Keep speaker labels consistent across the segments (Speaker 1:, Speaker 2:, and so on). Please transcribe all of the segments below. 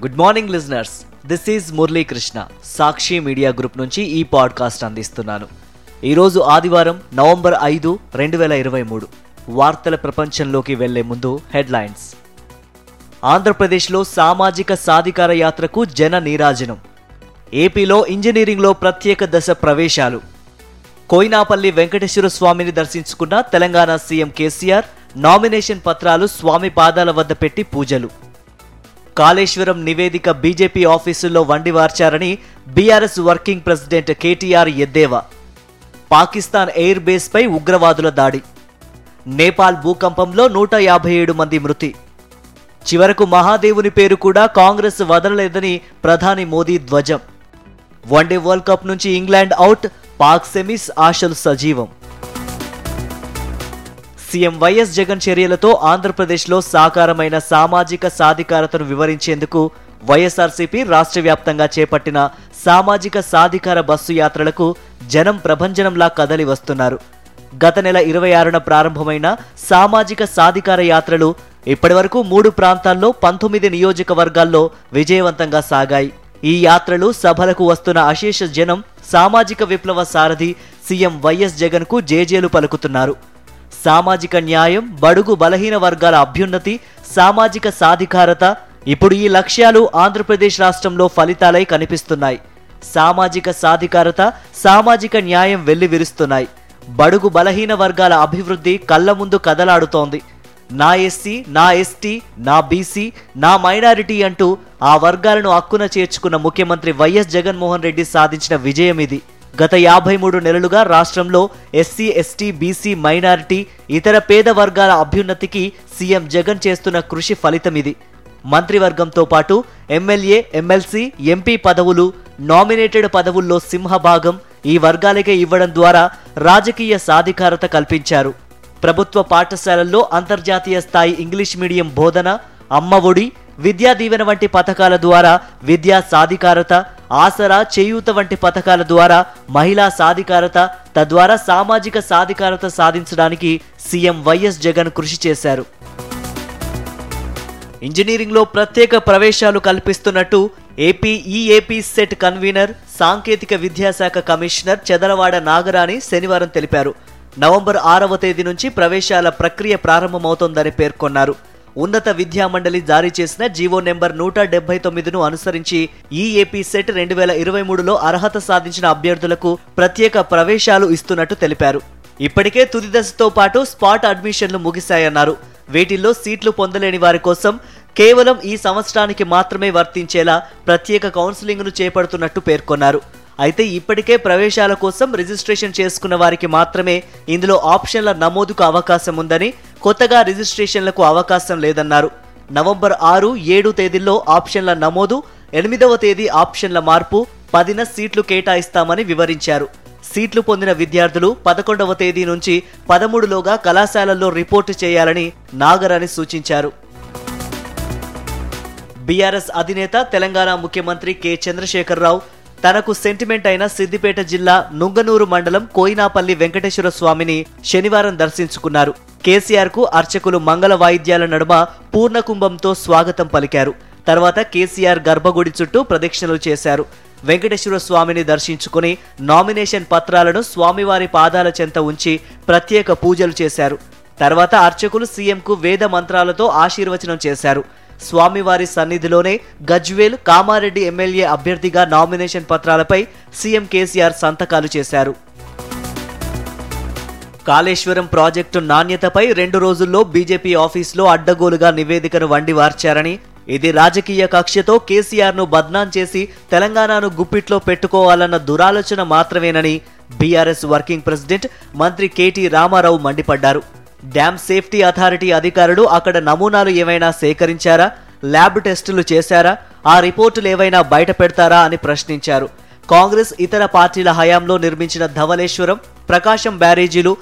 Speaker 1: Good morning listeners this is Muralikrishna Sakshi media group నుంచి ఈ podcast అందిస్తున్నాను. ఈరోజు ఆదివారం నవంబర్ ఐదు రెండు వేల ఇరవై మూడు. వార్తల ప్రపంచంలోకి వెళ్ళే ముందు హెడ్లైన్స్. ఆంధ్రప్రదేశ్లో సామాజిక సాధికార యాత్రకు జన నీరాజనం. ఏపీలో ఇంజనీరింగ్లో ప్రత్యేక దశ ప్రవేశాలు. కోయినాపల్లి వెంకటేశ్వర స్వామిని దర్శించుకున్న తెలంగాణ సీఎం కేసీఆర్ నామినేషన్ పత్రాలు స్వామి పాదాల వద్ద పెట్టి పూజలు. కాళేశ్వరం నివేదిక బీజేపీ ఆఫీసుల్లో వండివార్చారని బీఆర్ఎస్ వర్కింగ్ ప్రెసిడెంట్ కేటీఆర్ ఎద్దేవా. పాకిస్తాన్ ఎయిర్ బేస్పై ఉగ్రవాదుల దాడి. నేపాల్ భూకంపంలో నూట యాభై ఏడు మంది మృతి. చివరకు మహాదేవుని పేరు కూడా కాంగ్రెస్ వదలలేదని ప్రధాని మోదీ ధ్వజం. వన్డే వరల్డ్ కప్ నుంచి ఇంగ్లాండ్ అవుట్ పాక్ సెమీస్ ఆశలు సజీవం. సీఎం వైఎస్ జగన్ చర్యలతో ఆంధ్రప్రదేశ్లో సాకారమైన సామాజిక సాధికారతను వివరించేందుకు వైఎస్ఆర్సీపీ రాష్ట్ర వ్యాప్తంగా చేపట్టిన సామాజిక సాధికార బస్సు యాత్రలకు జనం ప్రభంజనంలా కదలి వస్తున్నారు. గత నెల ఇరవై ఆరున ప్రారంభమైన సామాజిక సాధికార యాత్రలు ఇప్పటివరకు మూడు ప్రాంతాల్లో పంతొమ్మిది నియోజకవర్గాల్లో విజయవంతంగా సాగాయి. ఈ యాత్రలు సభలకు వస్తున్న అశేష జనం సామాజిక విప్లవ సారథి సీఎం వైఎస్ జగన్కు జేజేలు పలుకుతున్నారు. సామాజిక న్యాయం బడుగు బలహీన వర్గాల అభ్యున్నతి సామాజిక సాధికారత ఇప్పుడు ఈ లక్ష్యాలు ఆంధ్రప్రదేశ్ రాష్ట్రంలో ఫలితాలై కనిపిస్తున్నాయి. సామాజిక సాధికారత సామాజిక న్యాయం వెల్లివిరుస్తున్నాయి. బడుగు బలహీన వర్గాల అభివృద్ధి కళ్ళ ముందు కదలాడుతోంది. నా ఎస్సీ నా ఎస్టీ నా బీసీ నా మైనారిటీ అంటూ ఆ వర్గాలను హక్కున చేర్చుకున్న ముఖ్యమంత్రి వైఎస్ జగన్మోహన్ రెడ్డి సాధించిన విజయం ఇది గత యాభై మూడు నెలలుగా రాష్ట్రంలో ఎస్సీ ఎస్టీ బీసీ మైనారిటీ ఇతర పేద వర్గాల అభ్యున్నతికి సీఎం జగన్ చేస్తున్న కృషి ఫలితం ఇది. మంత్రివర్గంతో పాటు ఎమ్మెల్యే ఎమ్మెల్సీ ఎంపీ పదవులు నామినేటెడ్ పదవుల్లో సింహభాగం ఈ వర్గాలకే ఇవ్వడం ద్వారా రాజకీయ సాధికారత కల్పించారు. ప్రభుత్వ పాఠశాలల్లో అంతర్జాతీయ స్థాయి ఇంగ్లీష్ మీడియం బోధన అమ్మ ఒడి విద్యా దీవెన వంటి పథకాల ద్వారా విద్యా సాధికారత ఆసరా చేయూత వంటి పథకాల ద్వారా మహిళా సాధికారత తద్వారా సామాజిక సాధికారత సాధించడానికి సీఎం వైఎస్ జగన్ కృషి చేశారు. ఇంజనీరింగ్లో ప్రత్యేక ప్రవేశాలు కల్పిస్తున్నట్టు ఏపీ ఈఏపీ సెట్ కన్వీనర్ సాంకేతిక విద్యాశాఖ కమిషనర్ చెదలవాడ నాగరాణి శనివారం తెలిపారు. నవంబర్ ఆరవ తేదీ నుంచి ప్రవేశాల ప్రక్రియ ప్రారంభమవుతోందని పేర్కొన్నారు. ఉన్నత విద్యా మండలి జారీ చేసిన జీవో నెంబర్ నూట డెబ్బై తొమ్మిదిను అనుసరించి ఈఏపీ సెట్ రెండు వేల ఇరవై మూడులో అర్హత సాధించిన అభ్యర్థులకు ప్రత్యేక ప్రవేశాలు ఇస్తున్నట్టు తెలిపారు. ఇప్పటికే తుది దశతో పాటు స్పాట్ అడ్మిషన్లు ముగిశాయన్నారు. వీటిల్లో సీట్లు పొందలేని వారి కోసం కేవలం ఈ సంవత్సరానికి మాత్రమే వర్తించేలా ప్రత్యేక కౌన్సిలింగ్ను చేపడుతున్నట్టు పేర్కొన్నారు. అయితే ఇప్పటికే ప్రవేశాల కోసం రిజిస్ట్రేషన్ చేసుకున్న వారికి మాత్రమే ఇందులో ఆప్షన్ల నమోదుకు అవకాశం ఉందని కొత్తగా రిజిస్ట్రేషన్లకు అవకాశం లేదన్నారు. నవంబర్ ఆరు ఏడు తేదీల్లో ఆప్షన్ల నమోదు ఎనిమిదవ తేదీ ఆప్షన్ల మార్పు పదిన సీట్లు కేటాయిస్తామని వివరించారు. సీట్లు పొందిన విద్యార్థులు పదకొండవ తేదీ నుంచి పదమూడులోగా కళాశాలల్లో రిపోర్టు చేయాలని నాగరాని సూచించారు. బీఆర్ఎస్ అధినేత తెలంగాణ ముఖ్యమంత్రి కె చంద్రశేఖరరావు తనకు సెంటిమెంట్ అయిన సిద్దిపేట జిల్లా నుంగనూరు మండలం కోయినాపల్లి వెంకటేశ్వర స్వామిని శనివారం దర్శించుకున్నారు. కేసీఆర్కు అర్చకులు మంగళ వాయిద్యాల నడుమ పూర్ణకుంభంతో స్వాగతం పలికారు. తర్వాత కేసీఆర్ గర్భగుడి చుట్టూ ప్రదక్షిణలు చేశారు. వెంకటేశ్వర స్వామిని దర్శించుకుని నామినేషన్ పత్రాలను స్వామివారి పాదాల చెంత ఉంచి ప్రత్యేక పూజలు చేశారు. తర్వాత అర్చకులు సీఎంకు వేద మంత్రాలతో ఆశీర్వచనం చేశారు. స్వామివారి సన్నిధిలోనే గజ్వేల్ కామారెడ్డి ఎమ్మెల్యే అభ్యర్థిగా నామినేషన్ పత్రాలపై సీఎం కేసీఆర్ సంతకాలు చేశారు. కాళేశ్వరం ప్రాజెక్టు నాణ్యతపై రెండు రోజుల్లో బీజేపీ ఆఫీసులో అడ్డగోలుగా నివేదికను వండివార్చారని ఇది రాజకీయ కక్షతో కేసీఆర్ను బద్నాం చేసి తెలంగాణను గుప్పిట్లో పెట్టుకోవాలన్న దురాలోచన మాత్రమేనని బీఆర్ఎస్ వర్కింగ్ ప్రెసిడెంట్ మంత్రి కేటీ రామారావు మండిపడ్డారు. డ్యామ్ సేఫ్టీ అథారిటీ అధికారులు అక్కడ నమూనాలు ఏమైనా సేకరించారా? ల్యాబ్ టెస్టులు చేశారా? ఆ రిపోర్టులు ఏవైనా బయట పెడతారా అని ప్రశ్నించారు. కాంగ్రెస్ ఇతర పార్టీల హయాంలో నిర్మించిన ధవలేశ్వరం ప్రకాశం బ్యారేజీలు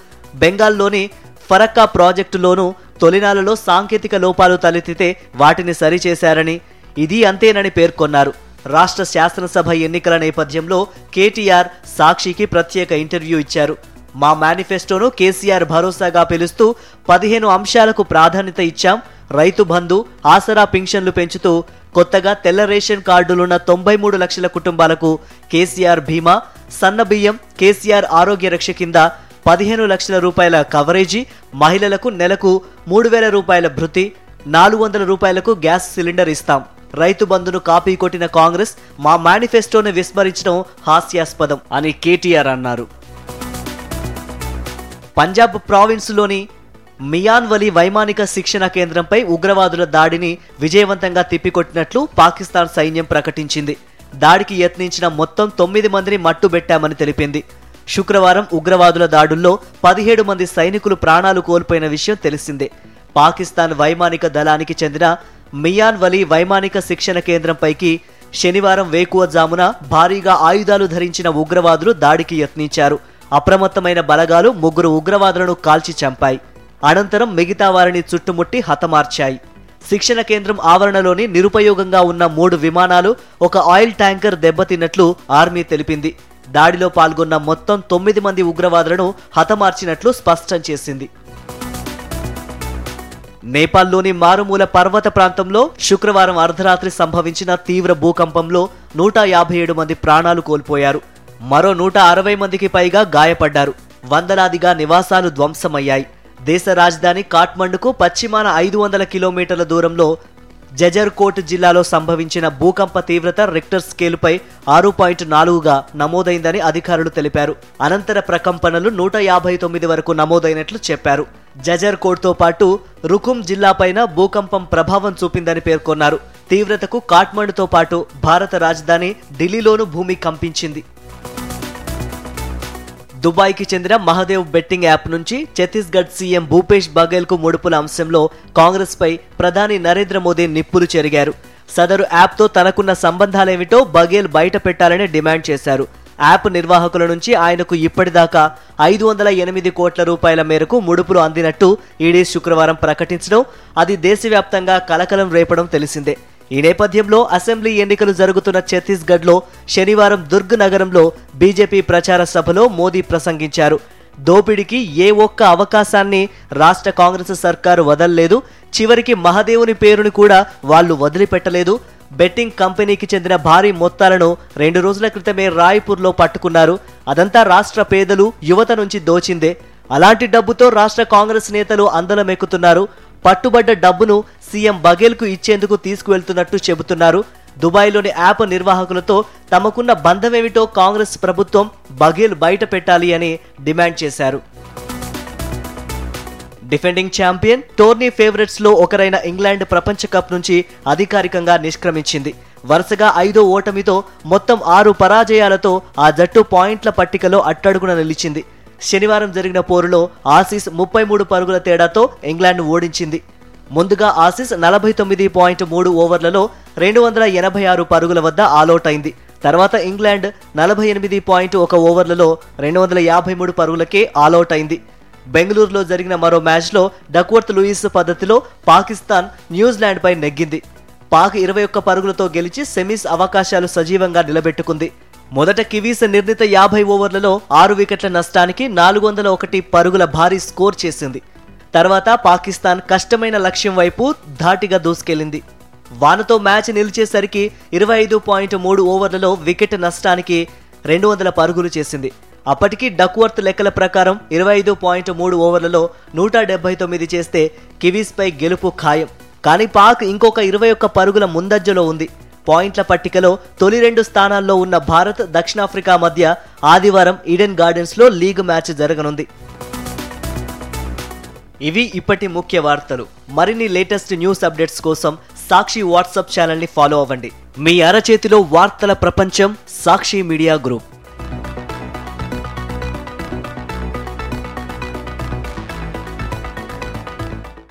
Speaker 1: బెంగాల్లోని ఫరక్కా ప్రాజెక్టులోనూ తొలినాలలో సాంకేతిక లోపాలు తలెత్తితే వాటిని సరిచేశారని ఇది అంతేనని పేర్కొన్నారు. రాష్ట్ర శాసనసభ ఎన్నికల నేపథ్యంలో కేటీఆర్ సాక్షికి ప్రత్యేక ఇంటర్వ్యూ ఇచ్చారు. మా మేనిఫెస్టోను కేసీఆర్ భరోసాగా పిలుస్తూ పదిహేను అంశాలకు ప్రాధాన్యత ఇచ్చాం. రైతు బంధు ఆసరా పింఛన్లు పెంచుతూ కొత్తగా తెల్ల రేషన్ కార్డులున్న తొంభై మూడు లక్షల కుటుంబాలకు కేసీఆర్ బీమా సన్న బియ్యం కేసీఆర్ ఆరోగ్య రక్ష కింద పదిహేను లక్షల రూపాయల కవరేజీ మహిళలకు నెలకు మూడు వేల రూపాయల భృతి నాలుగు వందల రూపాయలకు గ్యాస్ సిలిండర్ ఇస్తాం. రైతు బంధును కాపీ కొట్టిన కాంగ్రెస్ మా మేనిఫెస్టోను విస్మరించడం హాస్యాస్పదం అని కేటీఆర్ అన్నారు. పంజాబ్ ప్రావిన్స్లోని మియాన్వలీ వైమానిక శిక్షణ కేంద్రంపై ఉగ్రవాదుల దాడిని విజయవంతంగా తిప్పికొట్టినట్లు పాకిస్తాన్ సైన్యం ప్రకటించింది. దాడికి యత్నించిన మొత్తం తొమ్మిది మందిని మట్టుబెట్టామని తెలిపింది. శుక్రవారం ఉగ్రవాదుల దాడుల్లో పదిహేడు మంది సైనికులు ప్రాణాలు కోల్పోయిన విషయం తెలిసిందే. పాకిస్తాన్ వైమానిక దళానికి చెందిన మియాన్ వలీ వైమానిక శిక్షణ కేంద్రంపైకి శనివారం వేకువజామున భారీగా ఆయుధాలు ధరించిన ఉగ్రవాదులు దాడికి యత్నించారు. అప్రమత్తమైన బలగాలు ముగ్గురు ఉగ్రవాదులను కాల్చి చంపాయి. అనంతరం మిగతా వారిని చుట్టుముట్టి హతమార్చాయి. శిక్షణ కేంద్రం ఆవరణలోని నిరుపయోగంగా ఉన్న మూడు విమానాలు ఒక ఆయిల్ ట్యాంకర్ దెబ్బతిన్నట్లు ఆర్మీ తెలిపింది. దాడిలో పాల్గొన్న మొత్తం తొమ్మిది మంది ఉగ్రవాదులను హతమార్చినట్లు స్పష్టం చేసింది. నేపాల్లోని మారుమూల పర్వత ప్రాంతంలో శుక్రవారం అర్ధరాత్రి సంభవించిన తీవ్ర భూకంపంలో నూట యాభై ఏడు మంది ప్రాణాలు కోల్పోయారు. మరో నూట అరవై మందికి పైగా గాయపడ్డారు. వందలాదిగా నివాసాలు ధ్వంసమయ్యాయి. దేశ రాజధాని కాఠ్మండుకు పశ్చిమాన ఐదు వందల కిలోమీటర్ల దూరంలో జజర్కోట్ జిల్లాలో సంభవించిన భూకంప తీవ్రత రిక్టర్ స్కేలుపై ఆరు పాయింట్ నాలుగుగా నమోదైందని అధికారులు తెలిపారు. అనంతర ప్రకంపనలు నూట యాభై తొమ్మిది వరకు నమోదైనట్లు చెప్పారు. జజర్కోట్తో పాటు రుకుమ్ జిల్లాపైన భూకంపం ప్రభావం చూపిందని పేర్కొన్నారు. తీవ్రతకు కాట్మండుతో పాటు భారత రాజధాని ఢిల్లీలోనూ భూమి కంపించింది. దుబాయ్కి చెందిన మహదేవ్ బెట్టింగ్ యాప్ నుంచి ఛత్తీస్గఢ్ సీఎం భూపేష్ బఘేల్కు ముడుపుల అంశంలో కాంగ్రెస్పై ప్రధాని నరేంద్ర మోదీ నిప్పులు చెరిగారు. సదరు యాప్తో తనకున్న సంబంధాలేమిటో బఘేల్ బయట పెట్టాలని డిమాండ్ చేశారు. యాప్ నిర్వాహకుల నుంచి ఆయనకు ఇప్పటిదాకా ఐదు వందల ఎనిమిది కోట్ల రూపాయల మేరకు ముడుపులు అందినట్టు ఈడీ శుక్రవారం ప్రకటించడం అది దేశవ్యాప్తంగా కలకలం రేపడం తెలిసిందే. ఈ నేపథ్యంలో అసెంబ్లీ ఎన్నికలు జరుగుతున్న ఛత్తీస్గఢ్లో శనివారం దుర్గ్ నగరంలో బీజేపీ ప్రచార సభలో మోదీ ప్రసంగించారు. దోపిడికి ఏ ఒక్క అవకాశాన్ని రాష్ట్ర కాంగ్రెస్ సర్కారు వదలలేదు. చివరికి మహదేవుని పేరుని కూడా వాళ్ళు వదిలిపెట్టలేదు. బెట్టింగ్ కంపెనీకి చెందిన భారీ మొత్తాలను రెండు రోజుల క్రితమే రాయ్పూర్లో పట్టుకున్నారు. అదంతా రాష్ట్ర పేదలు యువత నుంచి దోచిందే. అలాంటి డబ్బుతో రాష్ట్ర కాంగ్రెస్ నేతలు అందలమెక్కుతున్నారు పట్టుబడ్డ డబ్బును సీఎం బఘేల్కు ఇచ్చేందుకు తీసుకువెళ్తున్నట్టు చెబుతున్నారు. దుబాయ్లోని యాప్ నిర్వాహకులతో తమకున్న బంధమేమిటో కాంగ్రెస్ ప్రభుత్వం బఘేల్ బయట పెట్టాలి అని డిమాండ్ చేశారు. డిఫెండింగ్ ఛాంపియన్ టోర్నీ ఫేవరెట్స్లో ఒకరైన ఇంగ్లాండ్ ప్రపంచ కప్ నుంచి అధికారికంగా నిష్క్రమించింది. వరుసగా ఐదో ఓటమితో మొత్తం ఆరు పరాజయాలతో ఆ జట్టు పాయింట్ల పట్టికలో అట్టడుగున నిలిచింది. శనివారం జరిగిన పోరులో ఆసీస్ ముప్పై మూడు పరుగుల తేడాతో ఇంగ్లాండ్ ఓడించింది. ముందుగా ఆసీస్ నలభై తొమ్మిది పాయింట్ మూడు ఓవర్లలో రెండు వందల ఎనభై ఆరు పరుగుల వద్ద ఆలౌట్ అయింది తర్వాత ఇంగ్లాండ్ నలభై ఎనిమిది పాయింట్ ఒక ఓవర్లలో రెండు వందల యాభై మూడు పరుగులకే ఆలౌట్ అయింది బెంగళూరులో జరిగిన మరో మ్యాచ్లో డక్వర్త్ లూయిస్ పద్ధతిలో పాకిస్తాన్ న్యూజిలాండ్పై నెగ్గింది. పాక్ ఇరవై ఒక్క పరుగులతో గెలిచి సెమీస్ అవకాశాలు సజీవంగా నిలబెట్టుకుంది. మొదట కివీస్ నిర్ణీత యాభై ఓవర్లలో ఆరు వికెట్ల నష్టానికి నాలుగు వందల ఒకటి పరుగుల భారీ స్కోర్ చేసింది. తర్వాత పాకిస్తాన్ కష్టమైన లక్ష్యం వైపు ధాటిగా దూసుకెళ్ళింది వానతో మ్యాచ్ నిలిచేసరికి ఇరవై ఐదు పాయింట్ మూడు ఓవర్లలో వికెట్ నష్టానికి రెండు వందల పరుగులు చేసింది. అప్పటికి డక్వర్త్ లెక్కల ప్రకారం ఇరవై ఐదు పాయింట్ మూడు ఓవర్లలో నూట డెబ్బై తొమ్మిది చేస్తే కివీస్పై గెలుపు ఖాయం. కానీ పాక్ ఇంకొక ఇరవై ఒక్క పరుగుల ముందంజలో ఉంది. పాయింట్ల పట్టికలో తొలి రెండు స్థానాల్లో ఉన్న భారత్ దక్షిణాఫ్రికా మధ్య ఆదివారం ఈడెన్ గార్డెన్స్లో లీగ్ మ్యాచ్ జరగనుంది. ఇవి ఇప్పటి ముఖ్య వార్తలు. మరిన్ని లేటెస్ట్ న్యూస్ అప్డేట్స్ కోసం సాక్షి వాట్సాప్ ఛానల్ని ఫాలో అవ్వండి. మీ అరచేతిలో వార్తల ప్రపంచం సాక్షి మీడియా గ్రూప్.